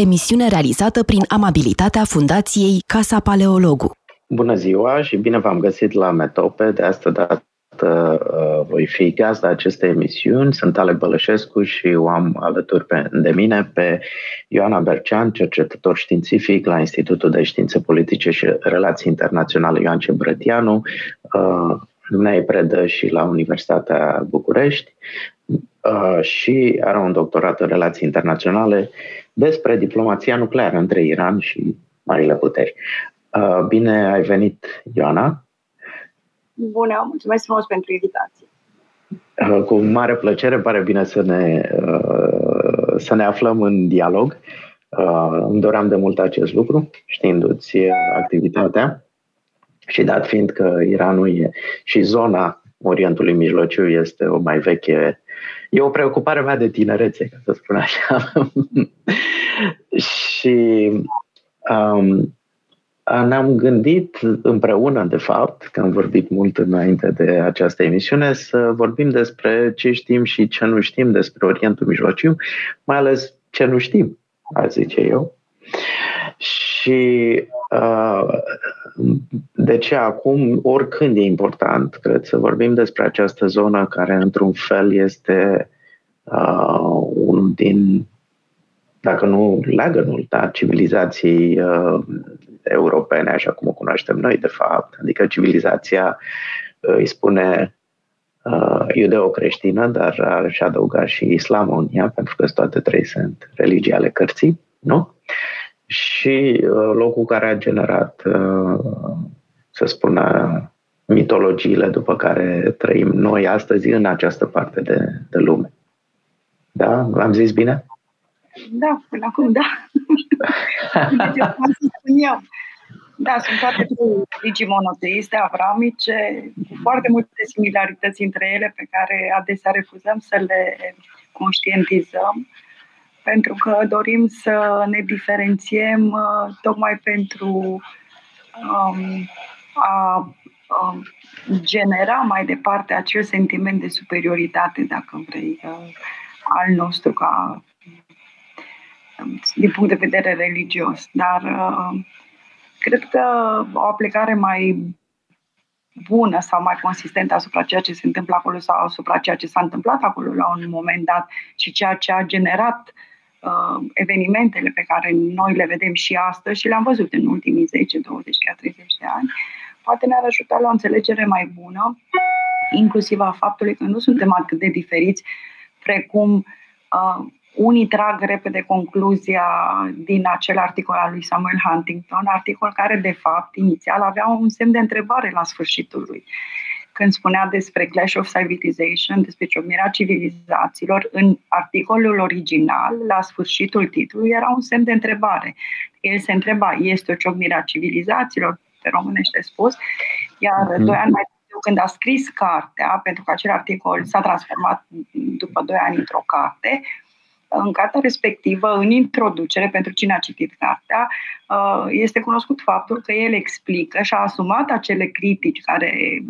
Emisiune realizată prin amabilitatea Fundației Casa Paleologu. Bună ziua și bine v-am găsit la Metope. De asta dată uh, voi fi gazda acestei emisiuni. Sunt Ale Bălășescu și o am alături de mine pe Ioana Bercean, cercetător științific la Institutul de Științe Politice și Relații Internaționale Ioan Cebrătianu. Uh, Dumnezeu predă și la Universitatea București uh, și are un doctorat în relații internaționale despre diplomația nucleară între Iran și marile puteri. Uh, bine ai venit, Ioana! Bună, mulțumesc frumos pentru invitație! Uh, cu mare plăcere, pare bine să ne, uh, să ne aflăm în dialog. Îmi doream de mult acest lucru, știindu-ți activitatea și dat fiind că Iranul e și zona Orientului Mijlociu este o mai veche E o preocupare mea de tinerețe, ca să spun așa. și um, ne-am gândit împreună, de fapt, că am vorbit mult înainte de această emisiune, să vorbim despre ce știm și ce nu știm despre Orientul Mijlociu, mai ales ce nu știm, aș zice eu. Și uh, de ce acum, oricând e important, cred, să vorbim despre această zonă care, într-un fel, este uh, unul din, dacă nu leagănul, da, civilizației uh, europene, așa cum o cunoaștem noi, de fapt. Adică civilizația uh, îi spune uh, iudeo-creștină, dar aș adăuga și islamul în ea, pentru că toate trei sunt religii ale cărții, nu? Și uh, locul care a generat uh, să spună, mitologiile după care trăim noi astăzi în această parte de, de lume. Da? Am zis bine? Da, până acum, da. deci, spun eu. Da, sunt toate religii monoteiste, avramice, cu foarte multe similarități între ele pe care adesea refuzăm să le conștientizăm, pentru că dorim să ne diferențiem uh, tocmai pentru um, a um, genera mai departe acel sentiment de superioritate, dacă vrei, uh, al nostru ca um, din punct de vedere religios. Dar uh, cred că o aplicare mai bună sau mai consistentă asupra ceea ce se întâmplă acolo sau asupra ceea ce s-a întâmplat acolo la un moment dat și ceea ce a generat uh, evenimentele pe care noi le vedem și astăzi și le-am văzut în ultimii 10, 20, chiar 30 de ani, poate ne-ar ajuta la o înțelegere mai bună, inclusiv a faptului că nu suntem atât de diferiți precum uh, unii trag repede concluzia din acel articol al lui Samuel Huntington, articol care, de fapt, inițial avea un semn de întrebare la sfârșitul lui. Când spunea despre Clash of Civilization, despre ciocnirea civilizațiilor, în articolul original, la sfârșitul titlului, era un semn de întrebare. El se întreba, este o ciocnire a civilizațiilor, pe românește spus, iar mm-hmm. doi ani mai târziu, când a scris cartea, pentru că acel articol s-a transformat după doi ani într-o carte, în cartea respectivă, în introducere, pentru cine a citit cartea, uh, este cunoscut faptul că el explică și a asumat acele critici care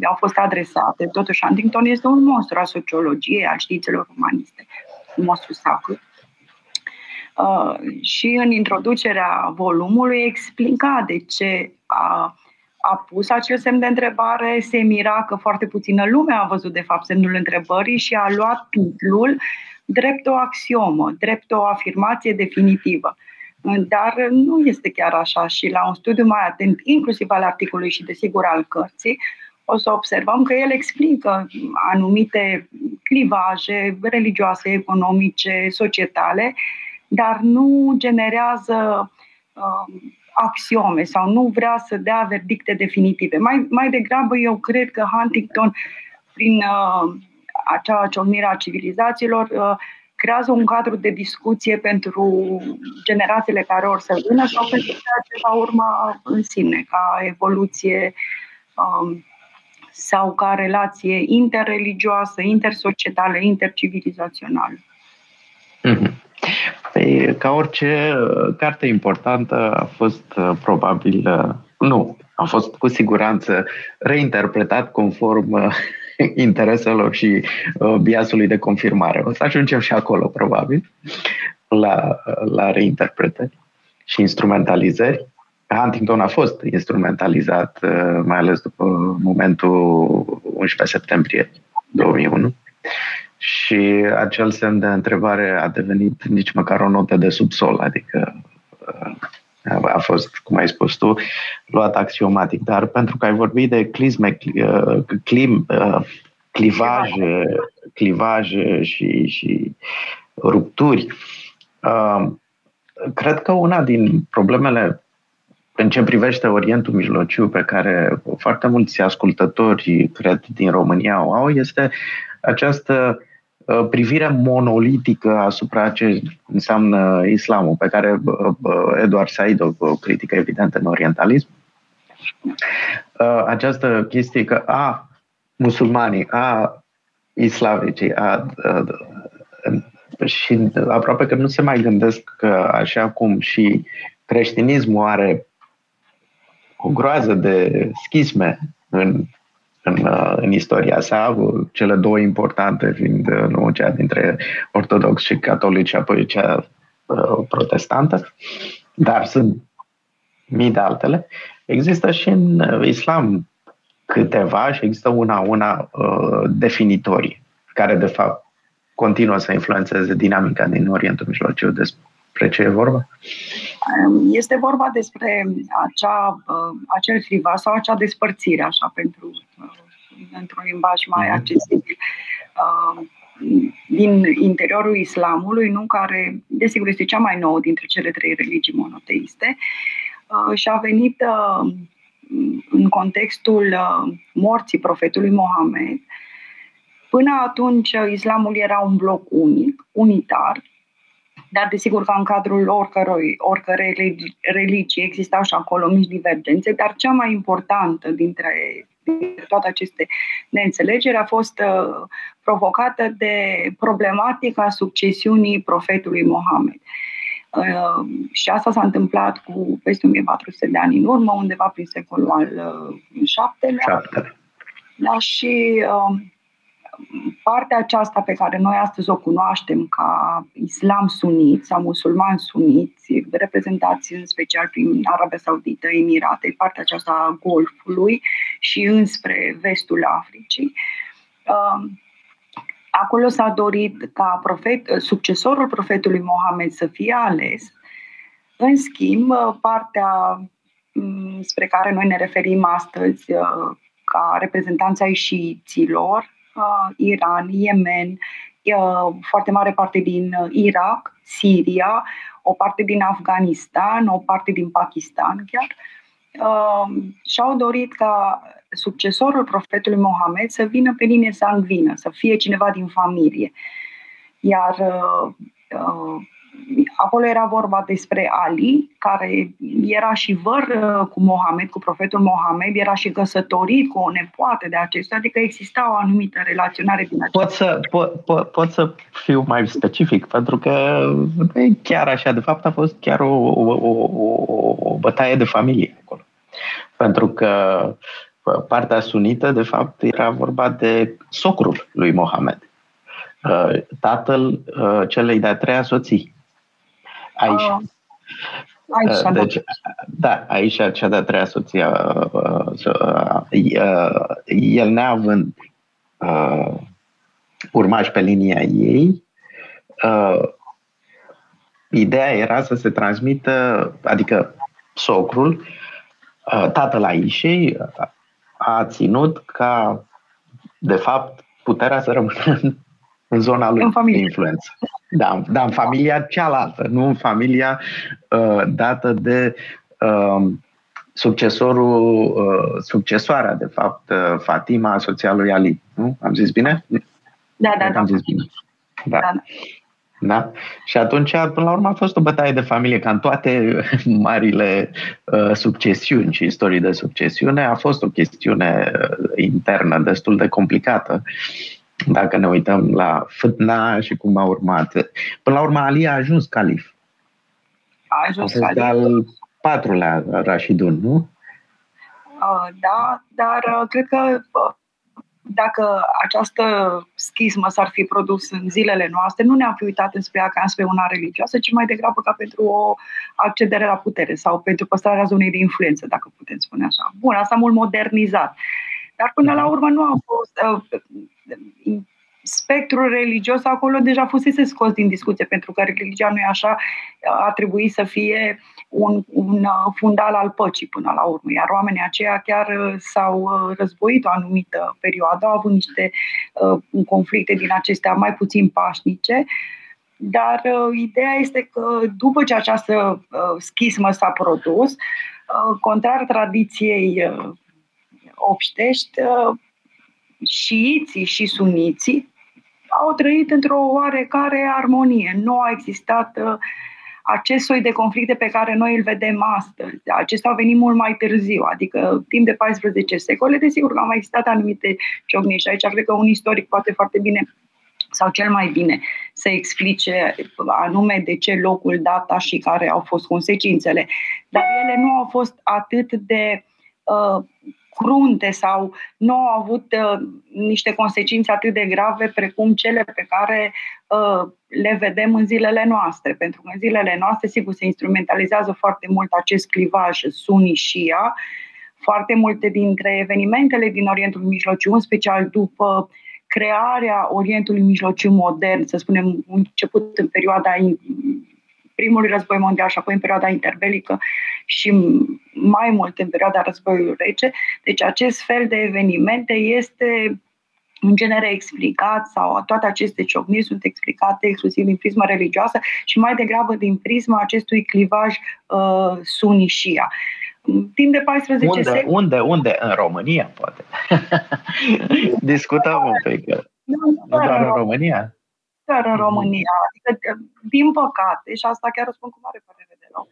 i-au fost adresate. Totuși, Huntington este un monstru al sociologiei, al științelor umaniste, un monstru sacru. Uh, și în introducerea volumului explica de ce a, a pus acel semn de întrebare, se mira că foarte puțină lume a văzut de fapt semnul întrebării și a luat titlul drept o axiomă, drept o afirmație definitivă. Dar nu este chiar așa și la un studiu mai atent, inclusiv al articolului și desigur al cărții, o să observăm că el explică anumite clivaje religioase, economice, societale, dar nu generează uh, axiome sau nu vrea să dea verdicte definitive. Mai, mai degrabă eu cred că Huntington, prin uh, acea ciocnire a civilizațiilor uh, creează un cadru de discuție pentru generațiile care or să vină sau pentru ceea ce va urma în sine, ca evoluție um, sau ca relație interreligioasă, intersocietală, intercivilizațională. Mm-hmm. Păi, ca orice uh, carte importantă a fost uh, probabil, nu, a fost cu siguranță reinterpretat conform intereselor și uh, biasului de confirmare. O să ajungem și acolo, probabil, la, la reinterpretări și instrumentalizări. Huntington a fost instrumentalizat, uh, mai ales după momentul 11 septembrie 2001 și acel semn de întrebare a devenit nici măcar o notă de subsol, adică uh, a fost, cum ai spus tu, luat axiomatic. Dar pentru că ai vorbit de clisme, uh, clim, uh, clivaje, clivaje și, și rupturi, uh, cred că una din problemele în ce privește Orientul Mijlociu, pe care foarte mulți ascultători, cred, din România o au, este această Uh, privirea monolitică asupra ce înseamnă islamul, pe care uh, uh, Eduard Said o critică evident în orientalism. Această chestie că a musulmanii, a islavicii, a, a, a, și aproape că nu se mai gândesc că așa cum și creștinismul are o groază de schisme în în, uh, în istoria sa, cele două importante fiind uh, nu, cea dintre ortodox și catolici, apoi cea uh, protestantă, dar sunt mii de altele. Există și în islam câteva și există una una uh, definitorii, care de fapt continuă să influențeze dinamica din Orientul Mijlociu despre ce e vorba? Este vorba despre acea, acel friva sau acea despărțire, așa, pentru într-un limbaj mai mhm. accesibil uh, din interiorul islamului, nu care, desigur, este cea mai nouă dintre cele trei religii monoteiste, uh, și a venit uh, în contextul uh, morții profetului Mohamed, până atunci islamul era un bloc unic, unitar, dar desigur că în cadrul oricărui, oricărei religii existau și acolo mici divergențe, dar cea mai importantă dintre toate aceste neînțelegeri a fost uh, provocată de problematica succesiunii profetului Mohamed. Uh, și asta s-a întâmplat cu peste 1400 de ani în urmă, undeva prin secolul al VII-lea. Uh, da, și uh, partea aceasta pe care noi astăzi o cunoaștem ca islam sunit sau musulman suniți, reprezentați în special prin Arabia Saudită, Emirate, partea aceasta a Golfului și înspre vestul Africii, uh, acolo s-a dorit ca profet, succesorul profetului Mohamed să fie ales. În schimb, partea mm, spre care noi ne referim astăzi uh, ca reprezentanța ai șiiților, uh, Iran, Yemen, uh, foarte mare parte din Irak, Siria, o parte din Afganistan, o parte din Pakistan chiar, și-au dorit ca succesorul profetului Mohamed să vină pe linie sanguină, să fie cineva din familie. Iar uh, uh, acolo era vorba despre Ali, care era și văr uh, cu Mohamed, cu profetul Mohamed, era și căsătorit cu o nepoată de acesta, adică exista o anumită relaționare din acesta. Pot să, pot, pot, pot să fiu mai specific, pentru că nu e chiar așa. De fapt, a fost chiar o, o, o, o bătaie de familie acolo. Pentru că partea sunită, de fapt, era vorba de socrul lui Mohamed, uh, tatăl uh, celei de-a treia soții, Aisha. Uh, Aisha deci, da. da, Aisha, cea de-a treia soție, el neavând urmași pe linia ei, ideea era să se transmită, adică socrul, tatăl Aishei, a ținut ca, de fapt, puterea să rămână în zona lui în familie. de influență. Da, da, în familia cealaltă, nu în familia uh, dată de uh, succesorul, uh, succesoarea, de fapt, uh, Fatima, soția lui Ali. Nu? Am zis bine? Da, da, da. Am zis bine. Da. da, da. Da? Și atunci, până la urmă, a fost o bătaie de familie, ca în toate marile uh, succesiuni și istorii de succesiune, a fost o chestiune uh, internă destul de complicată. Dacă ne uităm la fâtna și cum a urmat. Până la urmă, Ali a ajuns calif. A ajuns a calif. al patrulea Rashidun, nu? Uh, da, dar uh, cred că uh, dacă această schismă s-ar fi produs în zilele noastre, nu ne-am fi uitat înspre ea ca înspre una religioasă, ci mai degrabă ca pentru o accedere la putere sau pentru păstrarea zonei de influență, dacă putem spune așa. Bun, asta mult modernizat. Dar până la urmă nu a fost uh, spectrul religios acolo deja fusese scos din discuție, pentru că religia nu e așa, a trebuit să fie un, un uh, fundal al păcii până la urmă. Iar oamenii aceia chiar uh, s-au uh, războit o anumită perioadă, au avut niște uh, conflicte din acestea mai puțin pașnice, dar uh, ideea este că după ce această uh, schismă s-a produs, uh, contrar tradiției uh, obștești, uh, șiiții și suniții au trăit într-o oarecare armonie. Nu a existat uh, acest soi de conflicte pe care noi îl vedem astăzi. Acestea au venit mult mai târziu, adică timp de 14 secole, desigur că au mai existat anumite ciocniri și aici cred că un istoric poate foarte bine sau cel mai bine să explice anume de ce locul, data și care au fost consecințele. Dar ele nu au fost atât de uh, crunte sau nu au avut uh, niște consecințe atât de grave precum cele pe care uh, le vedem în zilele noastre. Pentru că în zilele noastre, sigur, se instrumentalizează foarte mult acest clivaj sunni-shia. Foarte multe dintre evenimentele din Orientul Mijlociu, în special după crearea Orientului Mijlociu modern, să spunem, început în perioada primului război mondial și apoi în perioada interbelică și mai mult în perioada războiului rece. Deci acest fel de evenimente este în genere explicat sau toate aceste ciocniri sunt explicate exclusiv din prisma religioasă și mai degrabă din prisma acestui clivaj uh, sunni-shia. timp de 14 unde, secole. Unde, unde? În România, poate. Discutăm un pic. Nu doar în România? Doar în România. Adică, din păcate, și asta chiar spun cu mare părere de rău,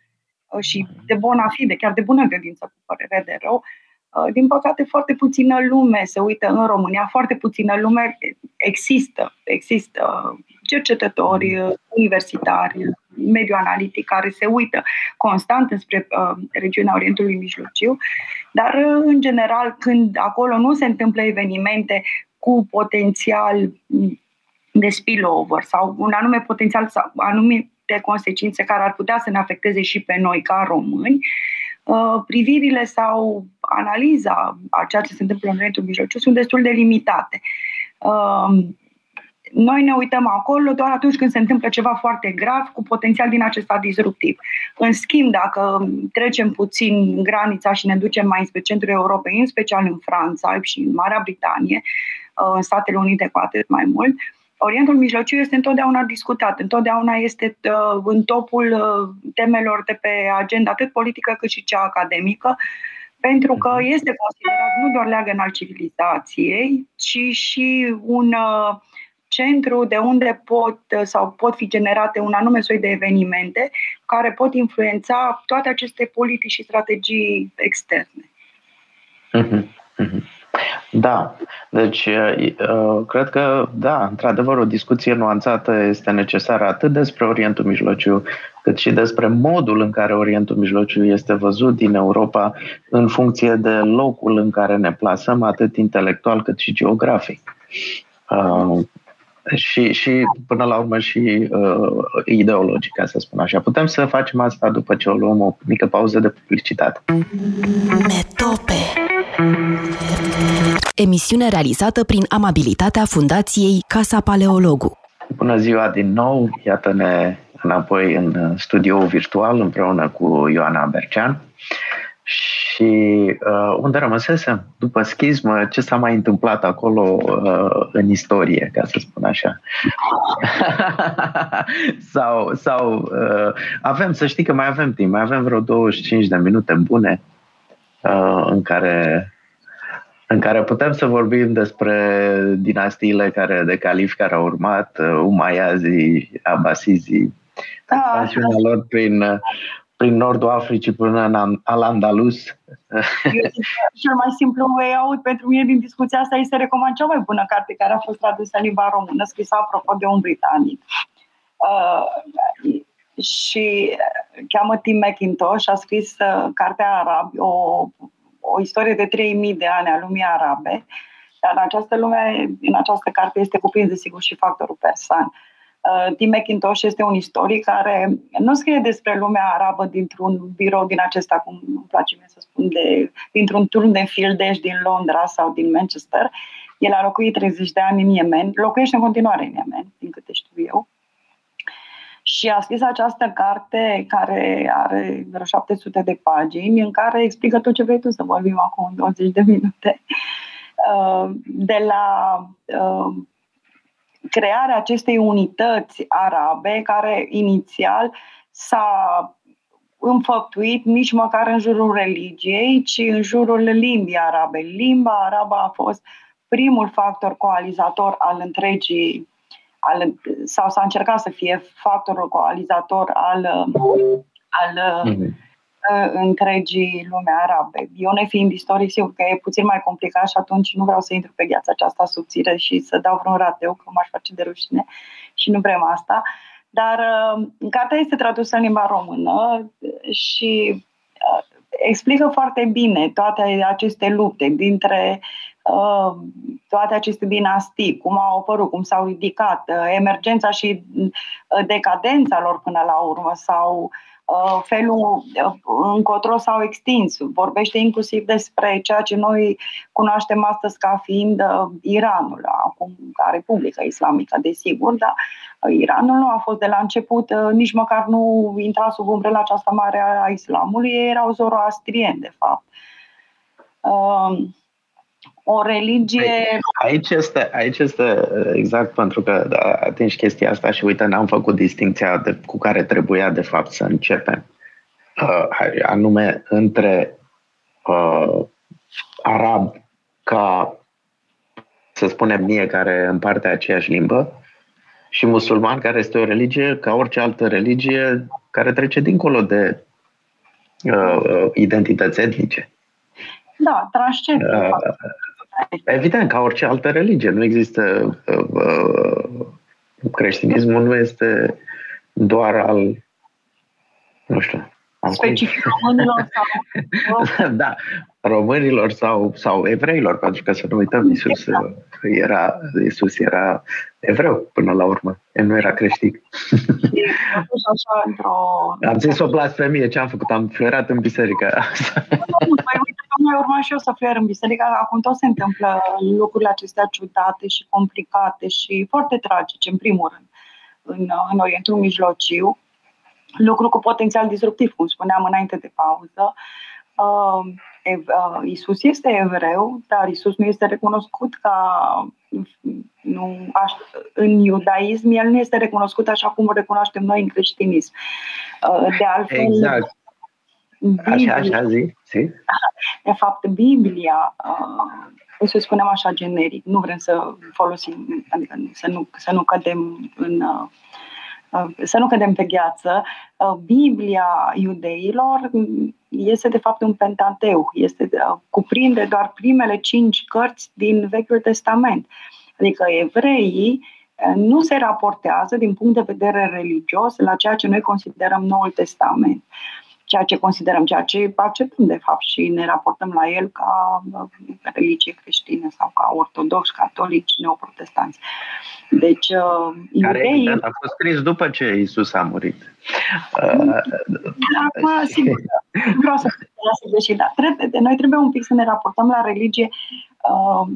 și de bona fide, chiar de bună gândință cu părere de rău, Uh, din păcate, foarte puțină lume se uită în România, foarte puțină lume există. Există cercetători uh, universitari, mediu analitic care se uită constant înspre uh, regiunea Orientului Mijlociu, dar uh, în general când acolo nu se întâmplă evenimente cu potențial de spillover sau un anume potențial sau anumite consecințe care ar putea să ne afecteze și pe noi ca români, uh, Uh, privirile sau analiza a ceea ce se întâmplă în Orientul Mijlociu sunt destul de limitate. Uh, noi ne uităm acolo doar atunci când se întâmplă ceva foarte grav cu potențial din acesta disruptiv. În schimb, dacă trecem puțin granița și ne ducem mai spre centrul Europei, în special în Franța și în Marea Britanie, uh, în Statele Unite cu atât mai mult, Orientul Mijlociu este întotdeauna discutat, întotdeauna este uh, în topul uh, temelor de pe agenda atât politică cât și cea academică, pentru că mhm. este considerat nu doar leagăn al civilizației, ci și un uh, centru de unde pot sau pot fi generate un anume soi de evenimente care pot influența toate aceste politici și strategii externe. Mm-hmm. Mm-hmm. Da, deci cred că, da, într-adevăr, o discuție nuanțată este necesară atât despre Orientul Mijlociu, cât și despre modul în care Orientul Mijlociu este văzut din Europa în funcție de locul în care ne plasăm, atât intelectual cât și geografic. Uh, și, și până la urmă și uh, ideologic, ca să spun așa. Putem să facem asta după ce o luăm o mică pauză de publicitate. Metope Emisiune realizată prin amabilitatea Fundației Casa Paleologu. Bună ziua din nou! Iată-ne înapoi în studio virtual împreună cu Ioana Bercean. Și uh, unde rămăsesem? După schismă, ce s-a mai întâmplat acolo uh, în istorie, ca să spun așa? sau sau uh, avem, să știi că mai avem timp, mai avem vreo 25 de minute bune uh, în care în care putem să vorbim despre dinastiile care, de califi care au urmat, uh, Umayazii, Abasizii, da. expansiunea lor prin, prin nordul Africii până în Al-Andalus. Cel mai simplu way out pentru mine din discuția asta este recomand cea mai bună carte care a fost tradusă în limba română, scrisă apropo de un britanic. Uh, și cheamă Tim McIntosh, a scris uh, cartea Arab, o o istorie de 3000 de ani a lumii arabe, dar în această lume, în această carte este cuprins, desigur, și factorul persan. Uh, Tim McIntosh este un istoric care nu scrie despre lumea arabă dintr-un birou din acesta, cum îmi place mie să spun, de, dintr-un turn de fildeș din Londra sau din Manchester. El a locuit 30 de ani în Yemen, locuiește în continuare în Yemen, din câte știu eu și a scris această carte care are vreo 700 de pagini în care explică tot ce vrei tu să vorbim acum în 20 de minute. Uh, de la uh, crearea acestei unități arabe care inițial s-a înfăptuit nici măcar în jurul religiei, ci în jurul limbii arabe. Limba arabă a fost primul factor coalizator al întregii al, sau s-a încercat să fie factorul coalizator al, al mm-hmm. întregii lume arabe. Eu ne fiind istoric, sigur că e puțin mai complicat și atunci nu vreau să intru pe gheața aceasta subțire și să dau vreun rateu, că m-aș face de rușine și nu vrem asta. Dar uh, cartea este tradusă în limba română și uh, explică foarte bine toate aceste lupte dintre Uh, toate aceste dinastii, cum au apărut, cum s-au ridicat, uh, emergența și uh, decadența lor până la urmă sau felul încotro s-au extins. Vorbește inclusiv despre ceea ce noi cunoaștem astăzi ca fiind Iranul, acum ca Republica Islamică, desigur, dar Iranul nu a fost de la început, nici măcar nu intra sub umbrela aceasta mare a islamului, ei erau zoroastrieni, de fapt o religie... Aici este, aici este exact pentru că da, atingi chestia asta și uite, n-am făcut distinția de, cu care trebuia de fapt să începem. Uh, anume între uh, arab ca, să spunem mie, care împarte aceeași limbă, și musulman, care este o religie ca orice altă religie care trece dincolo de uh, identități etnice. Da, transcend. Uh, evident, ca orice altă religie. Nu există. Uh, uh, creștinismul nu este doar al. Nu știu. Specific românilor sau. da, românilor sau, sau evreilor, pentru că să nu uităm, Isus era, Isus era evreu până la urmă. El nu era creștin. așa într-o... Am zis o blasfemie, ce am făcut? Am fluierat în biserică. nu, mai uite că mai urma și eu să fluier în biserică. Acum tot se întâmplă lucrurile acestea ciudate și complicate și foarte tragice, în primul rând, în, în Orientul Mijlociu. Lucru cu potențial disruptiv, cum spuneam înainte de pauză. Uh, Uh, Isus este evreu, dar Isus nu este recunoscut ca nu, aș, în iudaism, el nu este recunoscut așa cum o recunoaștem noi în creștinism. Uh, de altfel, exact. Biblia, așa, așa zi, zi. De fapt, Biblia, uh, să spunem așa generic, nu vrem să folosim, adică să nu, să nu cădem în uh, Uh, să nu cădem pe gheață, uh, Biblia iudeilor este de fapt un pentateu, este, uh, cuprinde doar primele cinci cărți din Vechiul Testament. Adică evreii nu se raportează din punct de vedere religios la ceea ce noi considerăm Noul Testament ceea ce considerăm, ceea ce acceptăm de fapt și ne raportăm la el ca religie creștină sau ca ortodox, catolici, neoprotestanți. Deci, uh, Care iudei... evident a fost scris după ce Isus a murit. Uh, Acum, sigur, vreau să las greșit, dar trebuie, noi trebuie un pic să ne raportăm la religie uh,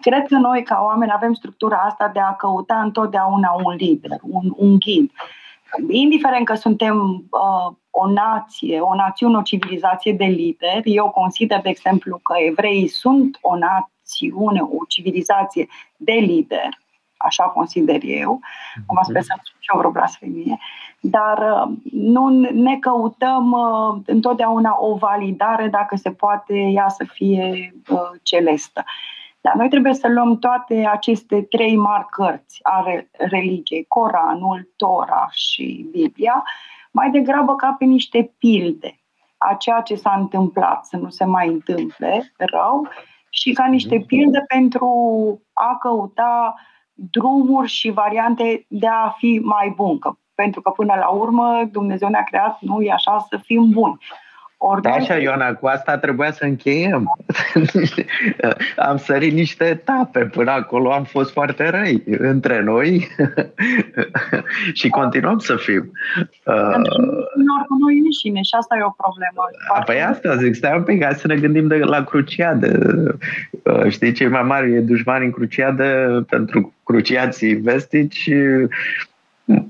cred că noi, ca oameni, avem structura asta de a căuta întotdeauna un lider, un, un ghid. Uh, indiferent că suntem uh, o nație, o națiune, o civilizație de lideri, eu consider, de exemplu, că evreii sunt o națiune, o civilizație de lideri, așa consider eu, cum sper să nu spun și o vreo blasfemie, dar uh, nu ne căutăm uh, întotdeauna o validare dacă se poate ea să fie uh, celestă. Dar noi trebuie să luăm toate aceste trei mari cărți ale religiei, Coranul, Tora și Biblia, mai degrabă ca pe niște pilde a ceea ce s-a întâmplat, să nu se mai întâmple rău, și ca niște mhm. pilde pentru a căuta drumuri și variante de a fi mai bun. Că, pentru că până la urmă Dumnezeu ne-a creat, nu e așa, să fim buni. Ori da, așa, Ioana, cu asta trebuia să încheiem. am sărit niște etape până acolo, am fost foarte răi între noi și continuăm să fim. Pentru uh, noi înșine și asta e o problemă. Păi asta zic, stai un pic, hai să ne gândim de la cruciadă. Uh, știi, cei mai mari dușmani în cruciadă pentru cruciații vestici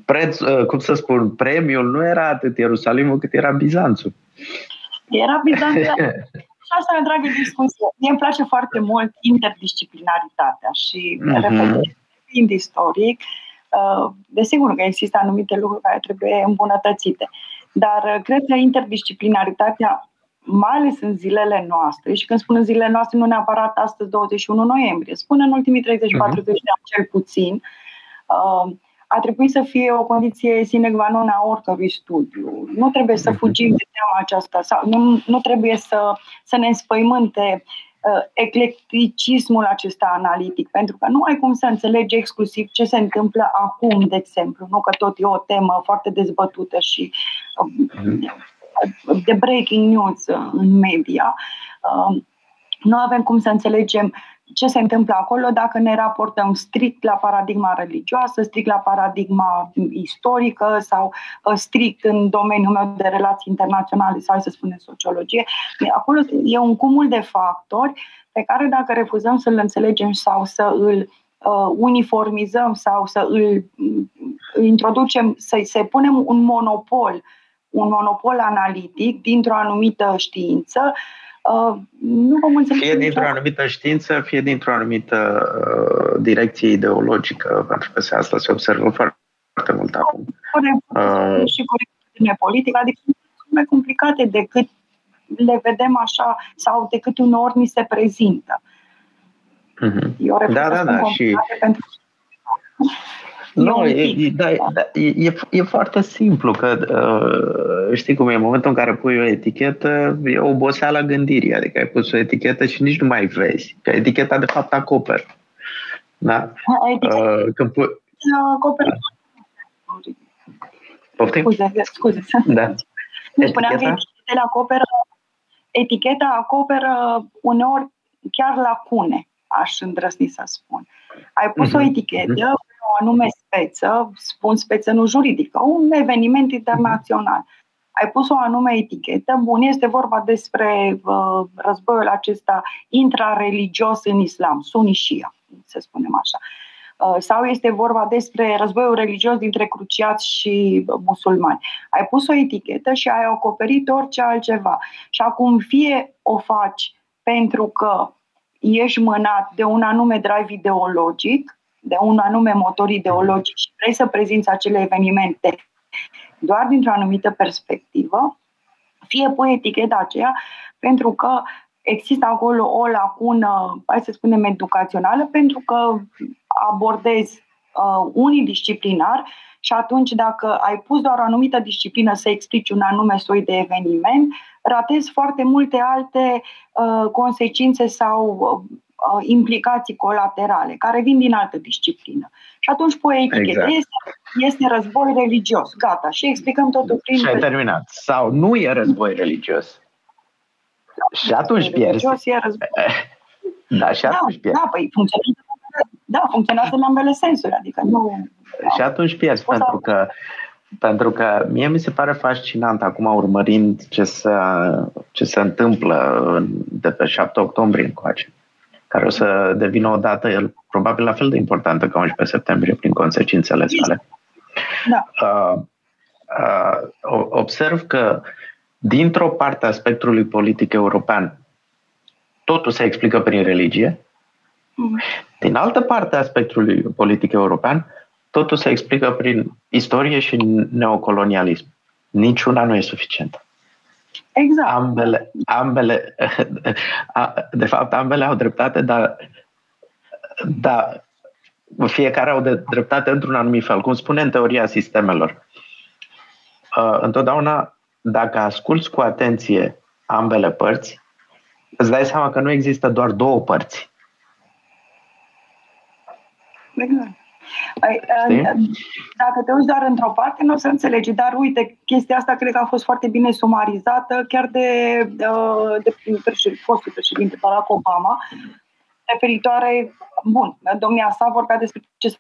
preț, uh, cum să spun, premiul nu era atât Ierusalimul cât era Bizanțul. Era bizantin. și asta e o dragă discuție. Mie îmi place foarte mult interdisciplinaritatea și, uh-huh. fiind istoric, uh, desigur că există anumite lucruri care trebuie îmbunătățite, dar uh, cred că interdisciplinaritatea mai ales în zilele noastre, și când spun în zilele noastre, nu neapărat astăzi 21 noiembrie, spun în ultimii 30-40 uh-huh. Mhm. de ani cel puțin, uh, a trebuit să fie o condiție sine qua non a oricărui studiu. Nu trebuie să mhm. fugim de teama aceasta sau nu, nu trebuie să, să ne înspăimânte uh, eclecticismul acesta analitic, pentru că nu ai cum să înțelegi exclusiv ce se întâmplă acum, de exemplu, nu că tot e o temă foarte dezbătută și uh, de breaking news uh, în media. Uh, nu avem cum să înțelegem ce se întâmplă acolo dacă ne raportăm strict la paradigma religioasă, strict la paradigma istorică sau uh, strict în domeniul meu de relații internaționale sau, să spunem, sociologie. Acolo e un cumul de factori pe care dacă refuzăm să-l înțelegem sau să îl uh, uniformizăm sau să îl uh, introducem, să se punem un monopol, un monopol analitic dintr-o anumită știință, uh, Uh, nu vom înțelege. Fie dintr-o anumită știință, fie dintr-o anumită uh, direcție ideologică, pentru că asta se observă foarte, foarte mult acum. Uh, și corectitudine politică, adică sunt mai complicate decât le vedem așa sau de câte ori ni se prezintă. Mm-hmm. Eu da, da, da. Și... Pentru... Nu, e, da, e, e foarte simplu, că uh, știi cum e, în momentul în care pui o etichetă, e o oboseală gândirii, adică ai pus o etichetă și nici nu mai vezi, că eticheta de fapt acoperă. Da? Uh, când pui... Acoperă. Poftim? Scuze, scuze. Da. Deci spuneam că etichetele acoperă, eticheta acoperă uneori chiar lacune, aș îndrăzni să spun. Ai pus uh-huh. o mhm. etichetă, uh-huh. o anume speță, spun speță nu juridică, un eveniment internațional. Ai pus o anume etichetă, bun, este vorba despre uh, războiul acesta intrareligios în islam, suni shia, să spunem așa. Uh, sau este vorba despre războiul religios dintre cruciați și musulmani. Ai pus o etichetă și ai acoperit orice altceva. Și acum fie o faci pentru că ești mânat de un anume drive ideologic, de un anume motor ideologic și vrei să prezinți acele evenimente doar dintr-o anumită perspectivă, fie pui eticheta aceea pentru că există acolo o lacună, hai să spunem, educațională, pentru că abordezi uh, unidisciplinar și atunci dacă ai pus doar o anumită disciplină să explici un anume soi de eveniment, ratezi foarte multe alte uh, consecințe sau uh, implicații colaterale care vin din altă disciplină. Și atunci pui etichetă. Exact. Este, este război religios. Gata. Și explicăm totul prin... Și ai terminat. Sau nu e război religios. Da, și atunci pierzi. E război. Da, și atunci da, pierzi. Da, păi funcționează, da, funcționează în ambele sensuri. Adică nu... Și atunci pierzi, pentru că pentru că mie mi se pare fascinant acum urmărind ce se, ce se întâmplă de pe 7 octombrie încoace, care o să devină o dată probabil la fel de importantă ca 11 septembrie prin consecințele sale. Da. Uh, uh, observ că dintr-o parte a spectrului politic european totul se explică prin religie, mm. din altă parte a spectrului politic european totul se explică prin istorie și neocolonialism. Niciuna nu e suficientă. Exact. Ambele, ambele, de fapt, ambele au dreptate, dar, dar fiecare au de dreptate într-un anumit fel. Cum spune în teoria sistemelor, uh, întotdeauna, dacă asculți cu atenție ambele părți, îți dai seama că nu există doar două părți. Exact. Dacă te uiți doar într-o parte, nu o să înțelegi. Dar uite, chestia asta cred că a fost foarte bine sumarizată chiar de, uh, de președinte, fostul președinte Barack Obama, referitoare, bun, domnia sa vorbea despre ce se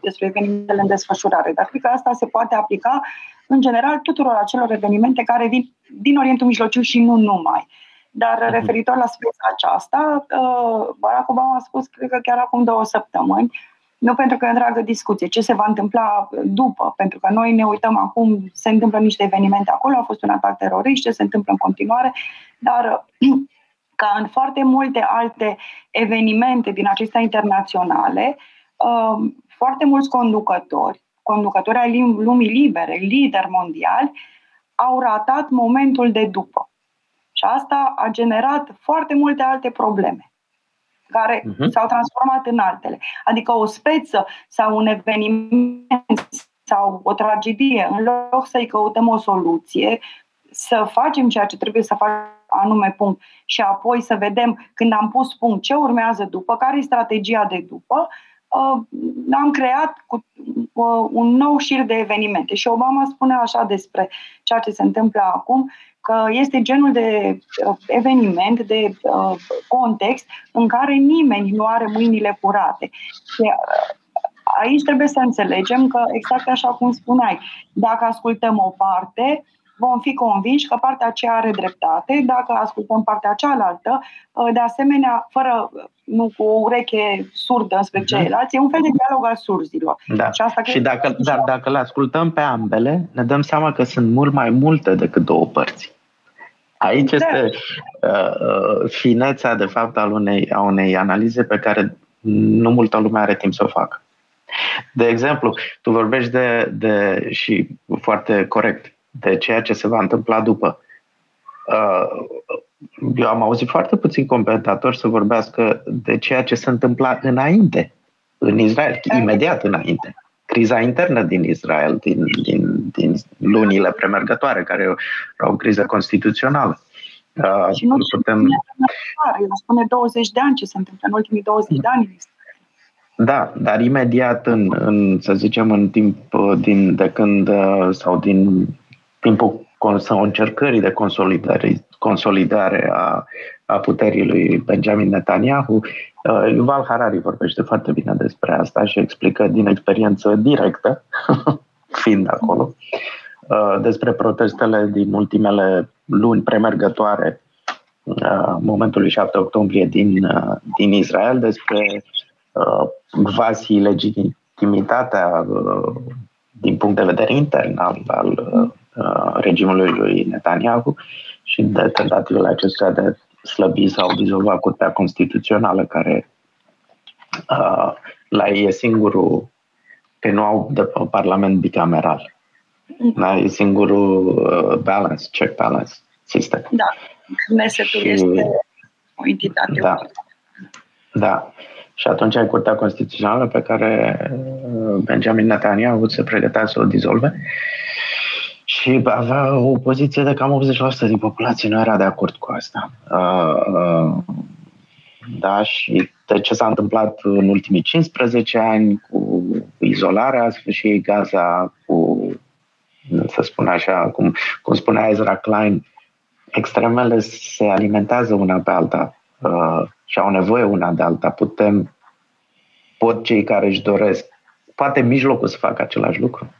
despre evenimentele în desfășurare, dar cred că asta se poate aplica în general tuturor acelor evenimente care vin din Orientul Mijlociu și nu numai. Dar mhm. referitor la speța aceasta, uh, Barack Obama a spus, cred că chiar acum două săptămâni, nu pentru că e întreagă discuție, ce se va întâmpla după, pentru că noi ne uităm acum, se întâmplă niște evenimente acolo, a fost un atac terorist, ce se întâmplă în continuare, dar ca în foarte multe alte evenimente din acestea internaționale, um, foarte mulți conducători, conducători ai lumii libere, lideri mondiali, au ratat momentul de după. Și asta a generat foarte multe alte probleme care uh-huh. s-au transformat în altele. Adică o speță sau un eveniment sau o tragedie, în loc să-i căutăm o soluție, să facem ceea ce trebuie să facem anume punct și apoi să vedem când am pus punct ce urmează după, care e strategia de după, uh, am creat cu, uh, un nou șir de evenimente. Și Obama spune așa despre ceea ce se întâmplă acum, că este genul de uh, eveniment, de uh, context în care nimeni nu are mâinile curate. Și uh, aici trebuie să înțelegem că, exact așa cum spuneai, dacă ascultăm o parte, vom fi convinși că partea aceea are dreptate, dacă ascultăm partea cealaltă, de asemenea, fără, nu cu o ureche surdă spre mhm. ceilalți, e un fel de dialog al surzilor. Da. Și, asta și dacă, dar dacă le ascultăm pe ambele, ne dăm seama că sunt mult mai multe decât două părți. Aici da. este uh, uh, finețea, de fapt, al unei, a unei analize pe care nu multă lume are timp să o facă. De exemplu, tu vorbești de, de și foarte corect, de ceea ce se va întâmpla după. eu am auzit foarte puțin comentatori să vorbească de ceea ce se întâmpla înainte în Israel, imediat înainte. Criza internă din Israel, din, din, din lunile premergătoare, care erau o criză constituțională. Uh, și nu putem... El spune 20 de ani ce se întâmplă în ultimii 20 de ani. Da, dar imediat în, în să zicem, în timp uh, din, de când uh, sau din timpul sau încercării de consolidare, consolidare a, a puterii lui Benjamin Netanyahu, uh, Yuval Harari vorbește foarte bine despre asta și explică din experiență directă, fiind acolo, despre protestele din ultimele luni premergătoare momentului 7 octombrie din, din Israel, despre quasi legitimitatea din punct de vedere intern al, al regimului lui Netanyahu și de tentativele acestea de slăbi sau dizolva Curtea Constituțională, care la ei e singurul, că nu au de parlament bicameral. Da, e singurul uh, balance, check balance system. Da, Knessetul și, este o entitate. Da, da. Și atunci ai Curtea Constituțională pe care uh, Benjamin Netanyahu se pregătea să o dizolve și avea o poziție de cam 80% din populație nu era de acord cu asta. Uh, uh, da, și de ce s-a întâmplat în ultimii 15 ani cu izolarea sfârșiei Gaza, cu, să spun așa, cum, cum spunea Ezra Klein, extremele se alimentează una pe alta uh, și au nevoie una de alta. Putem, pot cei care își doresc, poate mijlocul să facă același lucru.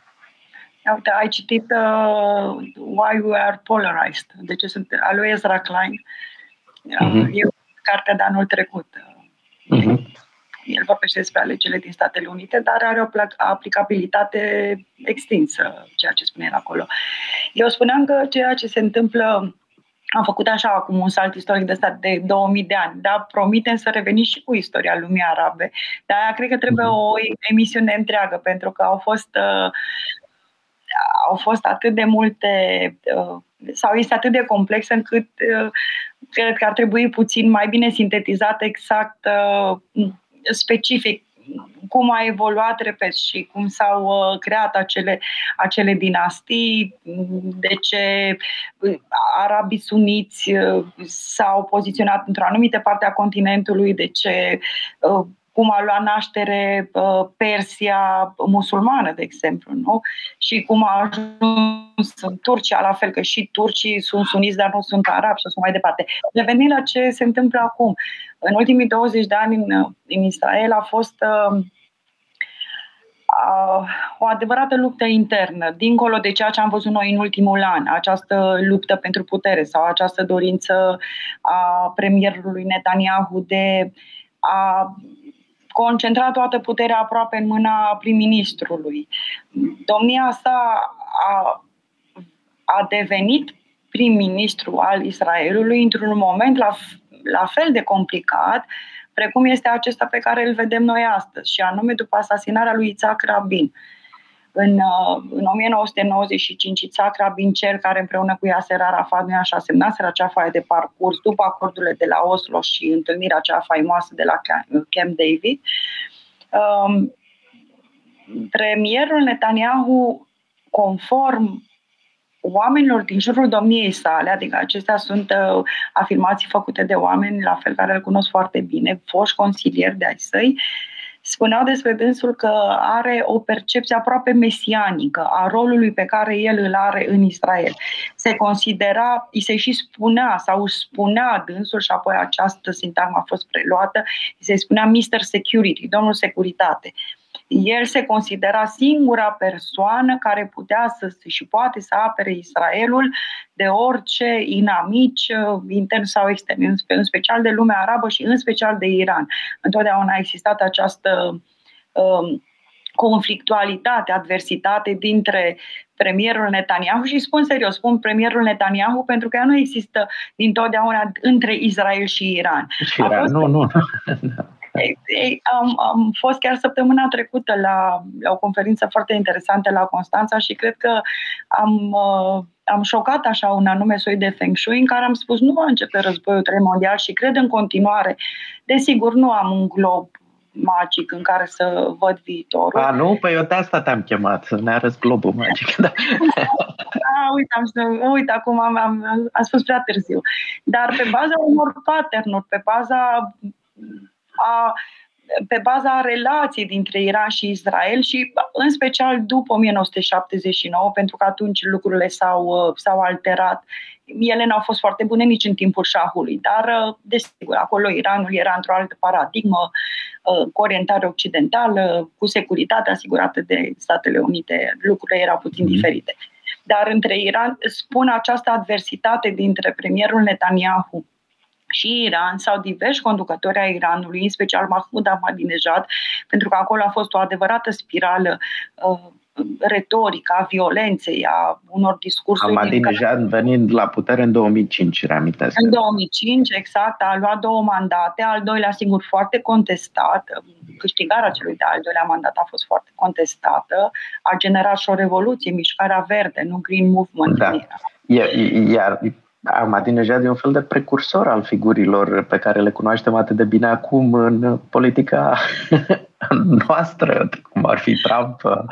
Uite, ai citit uh, Why We Are Polarized, de ce sunt, a lui Ezra Klein. Uh-huh. E cartea de anul trecut. Uh-huh. El vorbește despre alegerile din Statele Unite, dar are o aplicabilitate extinsă, ceea ce spune el acolo. Eu spuneam că ceea ce se întâmplă am făcut așa acum un salt istoric de stat de 2000 de ani, dar promitem să revenim și cu istoria lumii arabe. Dar cred că trebuie mhm. o emisiune întreagă, pentru că au fost uh, au fost atât de multe uh, sau este atât de complex încât uh, cred că ar trebui puțin mai bine sintetizat exact uh, specific cum a evoluat, repet, și cum s-au uh, creat acele, acele dinastii, de ce arabii suniți uh, s-au poziționat într-o anumită parte a continentului, de ce uh, cum a luat naștere Persia musulmană, de exemplu, nu? și cum a ajuns în Turcia, la fel că și turcii sunt suniți, dar nu sunt arabi și așa mai departe. Revenind la ce se întâmplă acum. În ultimii 20 de ani în, în Israel a fost uh, o adevărată luptă internă, dincolo de ceea ce am văzut noi în ultimul an, această luptă pentru putere sau această dorință a premierului Netanyahu de a concentra toată puterea aproape în mâna prim-ministrului. Domnia sa a, a devenit prim-ministru al Israelului într-un moment la, la fel de complicat precum este acesta pe care îl vedem noi astăzi, și anume după asasinarea lui Isaac Rabin. În, uh, în 1995, Isaac Rabin, cel care împreună cu Yasser Arafat, nu așa, semnaseră acea foaie de parcurs după acordurile de la Oslo și întâlnirea acea faimoasă de la Camp David, um, premierul Netanyahu, conform oamenilor din jurul domniei sale, adică acestea sunt uh, afirmații făcute de oameni la fel care îl cunosc foarte bine, foști consilieri de ai săi, spuneau despre dânsul că are o percepție aproape mesianică a rolului pe care el îl are în Israel. Se considera, îi se și spunea sau spunea dânsul și apoi această sintagmă a fost preluată, îi se spunea Mr. Security, domnul securitate. El se considera singura persoană care putea să și poate să apere Israelul de orice inamici uh, intern sau extern, în special de lumea arabă și în special de Iran. Întotdeauna a existat această um, conflictualitate, adversitate dintre premierul Netanyahu și spun serios, spun premierul Netanyahu pentru că ea nu există dintotdeauna între Israel și Iran. Și Iran, fost... nu, nu. Ei, am, am fost chiar săptămâna trecută la, la o conferință foarte interesantă la Constanța și cred că am, uh, am șocat așa un anume soi de Feng Shui în care am spus nu va începe războiul 3 mondial și cred în continuare. Desigur, nu am un glob magic în care să văd viitorul. A, nu? Păi eu de asta te-am chemat, să ne arăți globul magic. Da. A, uite, am, uite, acum am, am, am spus prea târziu. Dar pe baza unor pattern pe baza a pe baza relației dintre Iran și Israel și în special după 1979, pentru că atunci lucrurile s-au, s-au alterat. Ele n-au fost foarte bune nici în timpul șahului, dar desigur, acolo Iranul era într-o altă paradigmă, cu orientare occidentală, cu securitate asigurată de Statele Unite, lucrurile erau puțin mm-hmm. diferite. Dar între Iran, spun această adversitate dintre premierul Netanyahu și Iran sau diversi conducători ai Iranului, în special Mahmoud Ahmadinejad, pentru că acolo a fost o adevărată spirală uh, retorică a violenței, a unor discursuri. Ahmadinejad care... venind la putere în 2005, reamintesc. În 2005, exact, a luat două mandate, al doilea, sigur, foarte contestat. Câștigarea celui de-al doilea mandat a fost foarte contestată. A generat și o revoluție, mișcarea verde, nu Green Movement. Da. Iar Ahmadinejad e un fel de precursor al figurilor pe care le cunoaștem atât de bine acum în politica noastră, cum ar fi Trump uh,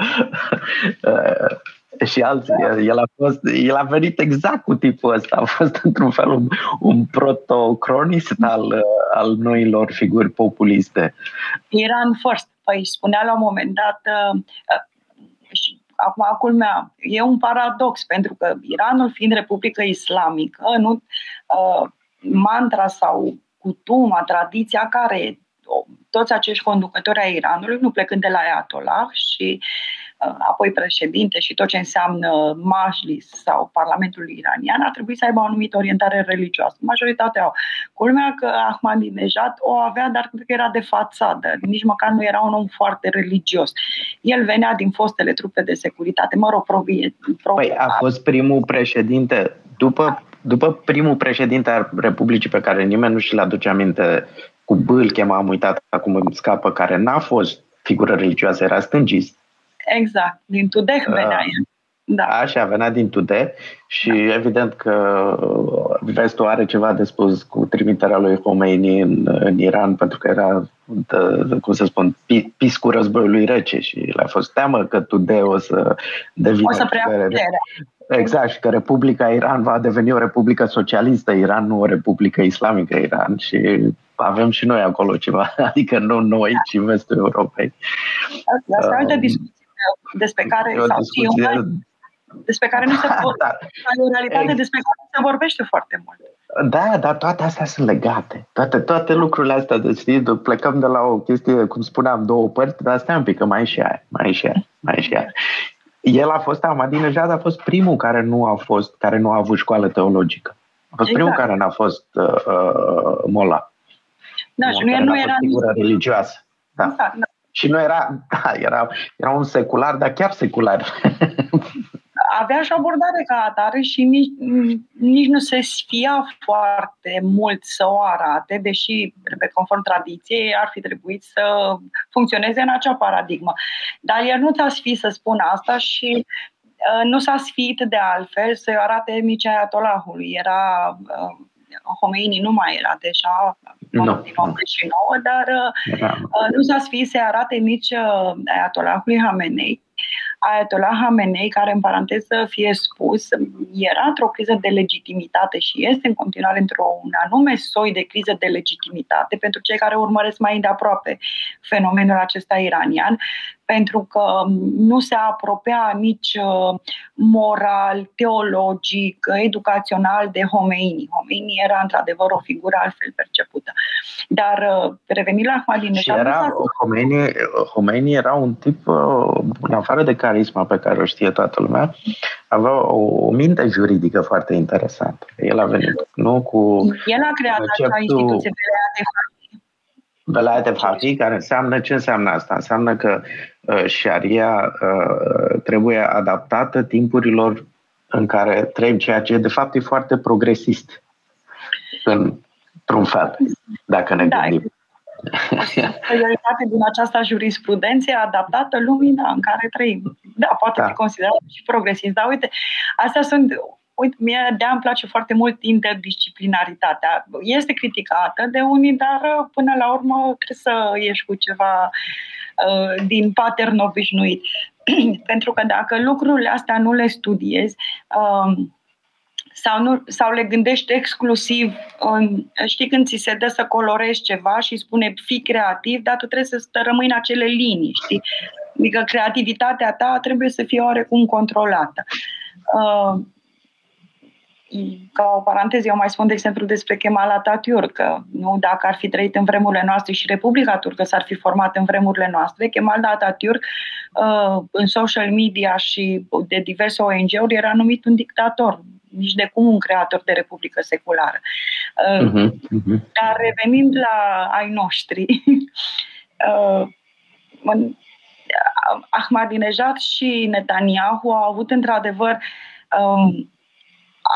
și alții. El a, fost, el a venit exact cu tipul ăsta, a fost într-un fel un, un protocronist al, al noilor figuri populiste. Iran first. Păi spunea la un moment dat, uh, și Acum, culmea, e un paradox, pentru că Iranul, fiind Republică Islamică, nu, uh, mantra sau cutuma, tradiția care toți acești conducători ai Iranului, nu plecând de la Ayatollah și uh, apoi președinte și tot ce înseamnă majlis sau Parlamentul iranian, ar trebui să aibă o anumită orientare religioasă. Majoritatea au. Culmea că Ahmadinejad o avea, dar cred că era de fațadă. Nici măcar nu era un om foarte religios. El venea din fostele trupe de securitate, mă rog, provie. provie păi a fost primul președinte după după primul președinte al Republicii pe care nimeni nu și-l aduce aminte cu B îl chema, am uitat acum îmi scapă, care n-a fost figură religioasă, era stângist. Exact, din Tudeh uh, venea uh, da. Așa, venea din Tudeh și da. evident că vestul are ceva de spus cu trimiterea lui Khomeini în, în Iran, pentru că era, de, cum să spun, piscul războiului rece și le-a fost teamă că Tudeh o să devină... O să preia puterea. Exact, și că Republica Iran va deveni o republică socialistă Iran, nu o republică islamică Iran și avem și noi acolo ceva, adică nu noi, ci vestul Europei. Asta e altă discuție despre care, sau discuție... despre care nu se pot, da. e o realitate Ex- despre care se vorbește foarte mult. Da, dar toate astea sunt legate. Toate, toate lucrurile astea, de știi, plecăm de la o chestie, cum spuneam, două părți, dar stai un pic, că mai e și aia, mai e și aia, mai e și aia. El a fost, Ahmadinejad a fost primul care nu a fost, care nu a avut școală teologică. A fost exact. primul care n-a fost uh, uh, mola. Da, și nu, nu era figură nici... religioasă. Da. Exact, da. Și nu era, da, era, era un secular, dar chiar secular. Avea și abordare ca atare și nici, nici nu se sfia foarte mult să o arate, deși, repet, conform tradiției, ar fi trebuit să funcționeze în acea paradigmă. Dar el nu ți-a sfi să spun asta și uh, nu s-a sfiit de altfel să-i arate mici Ayatollahului. Era uh, Homeini nu mai era deja no. din 89, dar da. Uh, nu s-a sfit să arate nici uh, Ayatollahului Hamenei, Ayatollah Hamenei, care în paranteză fie spus, era într-o criză de legitimitate și este în continuare într-un anume soi de criză de legitimitate pentru cei care urmăresc mai îndeaproape fenomenul acesta iranian, pentru că nu se apropia nici uh, moral, teologic, educațional de Homeini. Homeini era într-adevăr o figură altfel percepută. Dar uh, revenind la Ahmadinejad... Era, Homeini, Homeini era un tip, uh, în afară de carisma pe care o știe toată lumea, avea o, o minte juridică foarte interesantă. El a venit, nu cu... El a creat conceptul... acea instituție de Velayat Faqih, care înseamnă ce înseamnă asta? Înseamnă că uh, șaria uh, trebuie adaptată timpurilor în care trăim, ceea ce de fapt e foarte progresist într-un fel, dacă ne da, gândim. Realitate din această jurisprudență adaptată lumii da, în care trăim. Da, poate da. fi considerat și progresist, dar uite, astea sunt uite, mie de îmi place foarte mult interdisciplinaritatea. Este criticată de unii, dar uh, până la urmă trebuie să ieși cu ceva uh, din pattern obișnuit. Pentru că dacă lucrurile astea nu le studiezi, uh, sau, nu, sau le gândești exclusiv, în, știi când ți se dă să colorezi ceva și spune fi creativ, dar tu trebuie să rămâi în acele linii, știi? Adică creativitatea ta trebuie să fie oarecum controlată. Uh, ca o paranteză, eu mai spun, de exemplu, despre Kemal Atatürk, că nu dacă ar fi trăit în vremurile noastre și Republica Turcă s-ar fi format în vremurile noastre, Kemal Atatürk uh, în social media și de diverse ONG-uri era numit un dictator, nici de cum un creator de republică seculară. Uh-huh, uh-huh. Dar revenind la ai noștri, uh, Ahmadinejad și Netanyahu au avut într-adevăr um,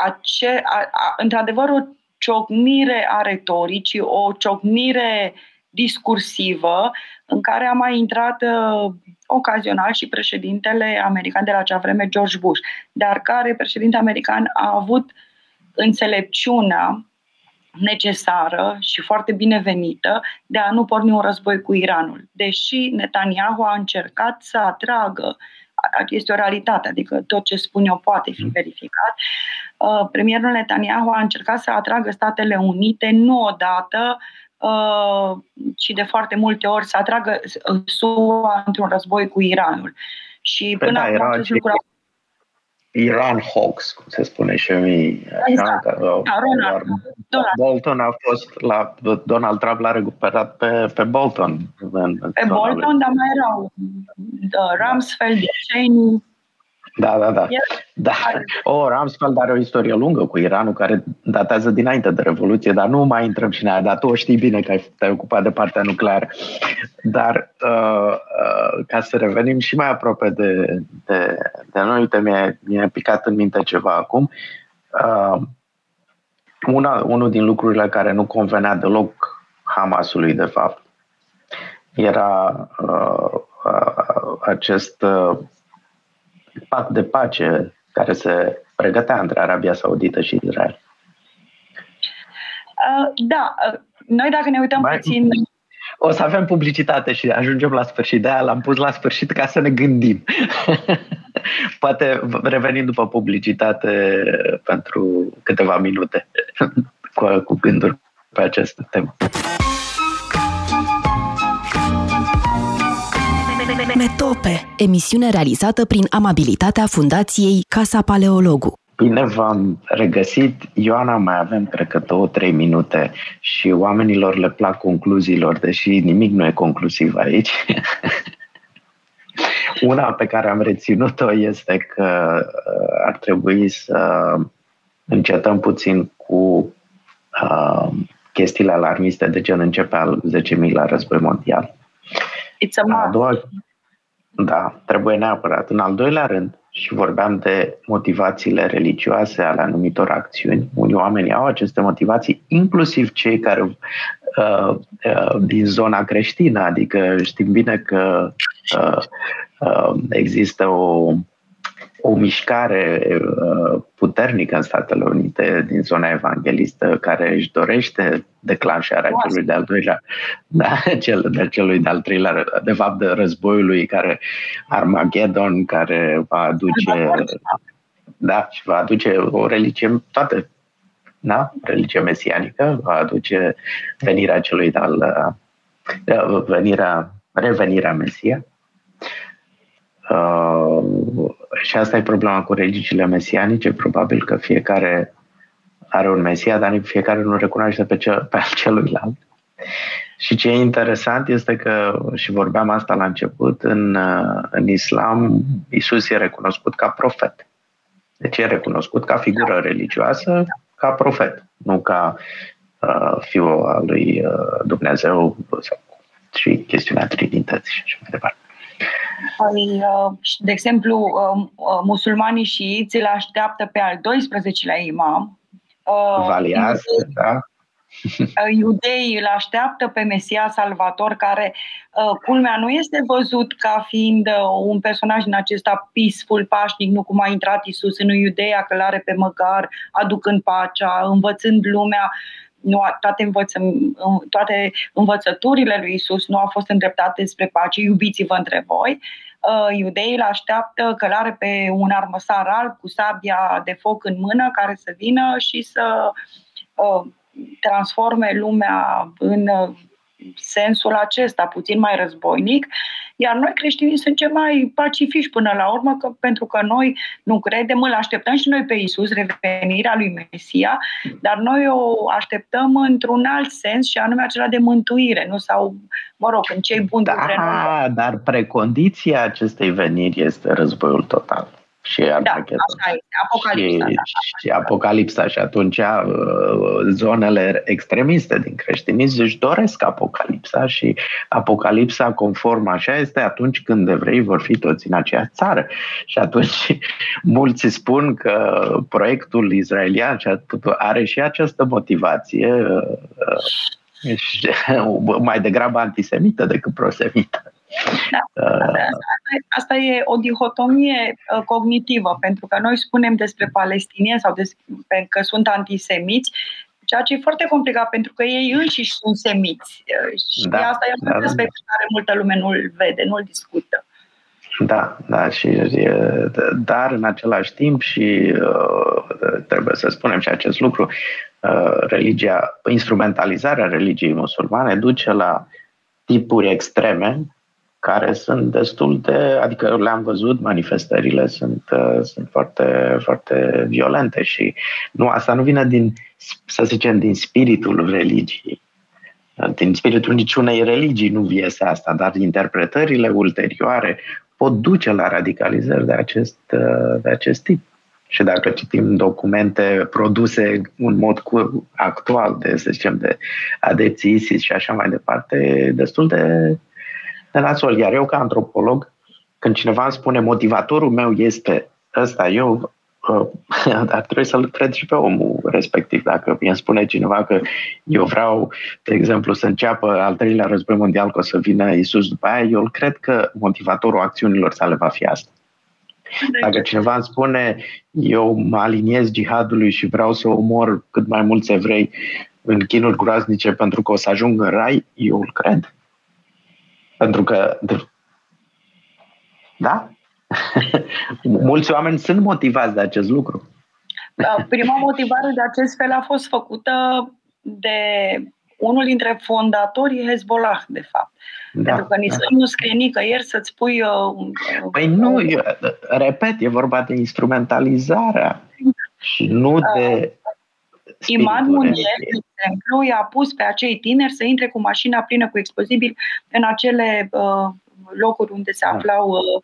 ace, a, a, într-adevăr o ciocnire a retoricii, o ciocnire discursivă în care a mai intrat uh, ocazional și președintele american de la acea vreme, George Bush, dar care președinte american a avut înțelepciunea necesară și foarte binevenită de a nu porni un război cu Iranul. Deși Netanyahu a încercat să atragă este o realitate, adică tot ce spun eu poate fi mm. verificat. Uh, premierul Netanyahu a încercat să atragă Statele Unite nu odată, uh, ci de foarte multe ori să atragă SUA într-un război cu Iranul. Și păi până da, acum acest lucru Iran Hawks, cum se spune și mi exact. da, Ronald, Bolton a fost la Donald Trump l-a recuperat pe, pe Bolton. Pe Bolton, dar mai erau Rumsfeld, Cheney, da, da, da. da. O, oh, Rumsfeld are o istorie lungă cu Iranul care datează dinainte de Revoluție, dar nu mai intrăm și în aia, dar tu o știi bine că ai, te-ai ocupat de partea nucleară. Dar uh, uh, ca să revenim și mai aproape de, de, de noi, uite, mi-a, mi picat în minte ceva acum. Uh, una, unul din lucrurile care nu convenea deloc Hamasului, de fapt, era uh, uh, acest uh, pact de pace care se pregătea între Arabia Saudită și Israel. Uh, da, uh, noi dacă ne uităm Mai, puțin... O să avem publicitate și ajungem la sfârșit. De-aia l-am pus la sfârșit ca să ne gândim. Poate revenim după publicitate pentru câteva minute cu, cu gânduri pe această temă. Metope, emisiune realizată prin amabilitatea Fundației Casa Paleologu. Bine v-am regăsit. Ioana, mai avem, cred că, două, trei minute și oamenilor le plac concluziilor, deși nimic nu e conclusiv aici. Una pe care am reținut-o este că uh, ar trebui să încetăm puțin cu uh, chestiile alarmiste de gen începe al 10.000 război mondial. It's a must. A doua, da, trebuie neapărat. În al doilea rând, și vorbeam de motivațiile religioase ale anumitor acțiuni. Unii oameni au aceste motivații, inclusiv cei care uh, uh, din zona creștină, adică știm bine că uh, uh, există o o mișcare uh, puternică în Statele Unite din zona evanghelistă care își dorește declanșarea Oasă. celui de-al doilea, da, cel, de celui de-al treilea, de fapt de războiului care Armageddon, care va aduce da, și va aduce o religie, toate, da, religie mesianică, va aduce venirea celui de-al uh, venirea, revenirea Mesia. Uh, și asta e problema cu religiile mesianice, probabil că fiecare are un Mesia, dar fiecare nu recunoaște pe, cel, pe al celuilalt. Și ce e interesant este că, și vorbeam asta la început, în, în islam Isus e recunoscut ca profet. Deci e recunoscut ca figură religioasă, ca profet, nu ca uh, fiul al lui uh, Dumnezeu sau, și chestiunea Trinității și așa mai departe. Păi, uh, de exemplu, uh, uh, musulmanii și îl așteaptă pe al 12-lea imam. Valiaz, da. Iudeii îl așteaptă pe Mesia Salvator, care, culmea, nu este văzut ca fiind un personaj din acesta peaceful, pașnic, nu cum a intrat Isus în Iudeea, călare pe măgar, aducând pacea, învățând lumea, nu, toate, învăță, toate învățăturile lui Isus nu au fost îndreptate spre pace, iubiți-vă între voi. Uh, iudeii îl așteaptă călare pe un armăsar alb cu sabia de foc în mână care să vină și să uh, transforme lumea în uh, sensul acesta, puțin mai războinic, iar noi creștinii suntem mai pacifici până la urmă, că, pentru că noi nu credem, îl așteptăm și noi pe Isus, revenirea lui Mesia, dar noi o așteptăm într-un alt sens și anume acela de mântuire, nu? Sau, mă rog, în cei buni da, dintre noi. dar precondiția acestei veniri este războiul total și da, așa este, apocalipsa. Și, da. și apocalipsa și atunci uh, zonele extremiste din creștinism își doresc apocalipsa și apocalipsa conform așa este atunci când evrei vor fi toți în aceeași țară. Și atunci mulți spun că proiectul izraelian are și această motivație uh, mai degrabă antisemită decât prosemită. Da. Asta, asta e o dihotomie uh, cognitivă, pentru că noi spunem despre palestinieni sau despre că sunt antisemiți, ceea ce e foarte complicat, pentru că ei înșiși sunt semiți. Uh, și da, asta e un da, aspect da. care multă lume nu-l vede, nu-l discută. Da, da, și, dar în același timp și uh, trebuie să spunem și acest lucru, religia, instrumentalizarea religiei musulmane duce la tipuri extreme care sunt destul de, adică le-am văzut, manifestările sunt, uh, sunt foarte, foarte violente și nu, asta nu vine din, să zicem, din spiritul religiei. Din spiritul niciunei religii nu iese asta, dar interpretările ulterioare pot duce la radicalizări de acest, uh, de acest tip. Și dacă citim documente produse în mod actual de, să zicem, de adepții ISIS și așa mai departe, destul de de nasol. Iar eu, ca antropolog, când cineva îmi spune motivatorul meu este ăsta, eu uh, ar trebui să-l cred și pe omul respectiv. Dacă mi spune cineva că eu vreau, de exemplu, să înceapă al treilea război mondial, că o să vină Isus după aia, eu cred că motivatorul acțiunilor sale va fi asta. Dacă cineva îmi spune eu mă aliniez jihadului și vreau să omor cât mai mulți evrei în chinuri groaznice pentru că o să ajung în rai, eu îl cred. Pentru că, da? Mulți oameni sunt motivați de acest lucru. Da, prima motivare de acest fel a fost făcută de unul dintre fondatorii Hezbollah, de fapt. Da, Pentru că nici da. nu scrie nicăieri să-ți pui... Uh, păi nu, eu, repet, e vorba de instrumentalizarea și nu uh, de Imad Munier, de exemplu, i-a pus pe acei tineri să intre cu mașina plină cu explozibil în acele uh, locuri unde se da. aflau uh,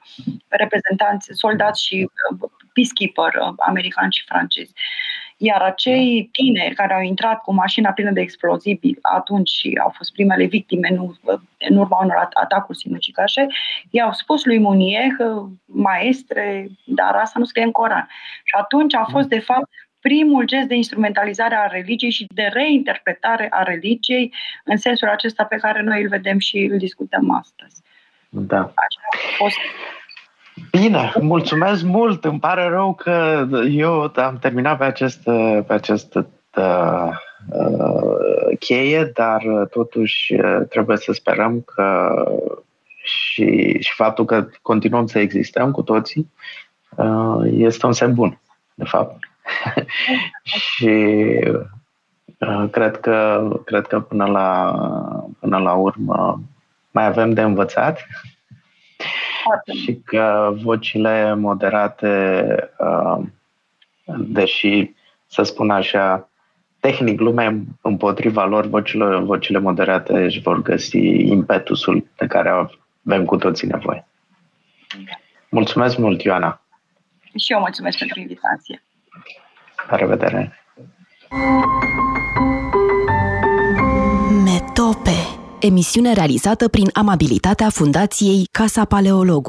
reprezentanți, soldați și uh, peacekeeper uh, americani și francezi. Iar acei da. tineri care au intrat cu mașina plină de explozibil atunci și au fost primele victime nu, uh, în urma unor atacuri sinucigașe, i-au spus lui Munier, maestre, dar asta nu scrie în Coran. Și atunci a fost, de fapt, primul gest de instrumentalizare a religiei și de reinterpretare a religiei în sensul acesta pe care noi îl vedem și îl discutăm astăzi. Da. a fost Bine, mulțumesc mult. Îmi pare rău că eu am terminat pe acest, pe acest uh, uh, cheie, dar totuși trebuie să sperăm că și, și faptul că continuăm să existăm cu toții uh, este un semn bun, de fapt. și uh, cred că, cred că până, la, până la urmă mai avem de învățat și că vocile moderate, uh, deși să spun așa, tehnic lumea împotriva lor, vocile, vocile moderate își vor găsi impetusul de care avem cu toții nevoie. Mulțumesc mult, Ioana! Și eu mulțumesc pentru invitație. La revedere! Metope Emisiune realizată prin amabilitatea Fundației Casa Paleologu.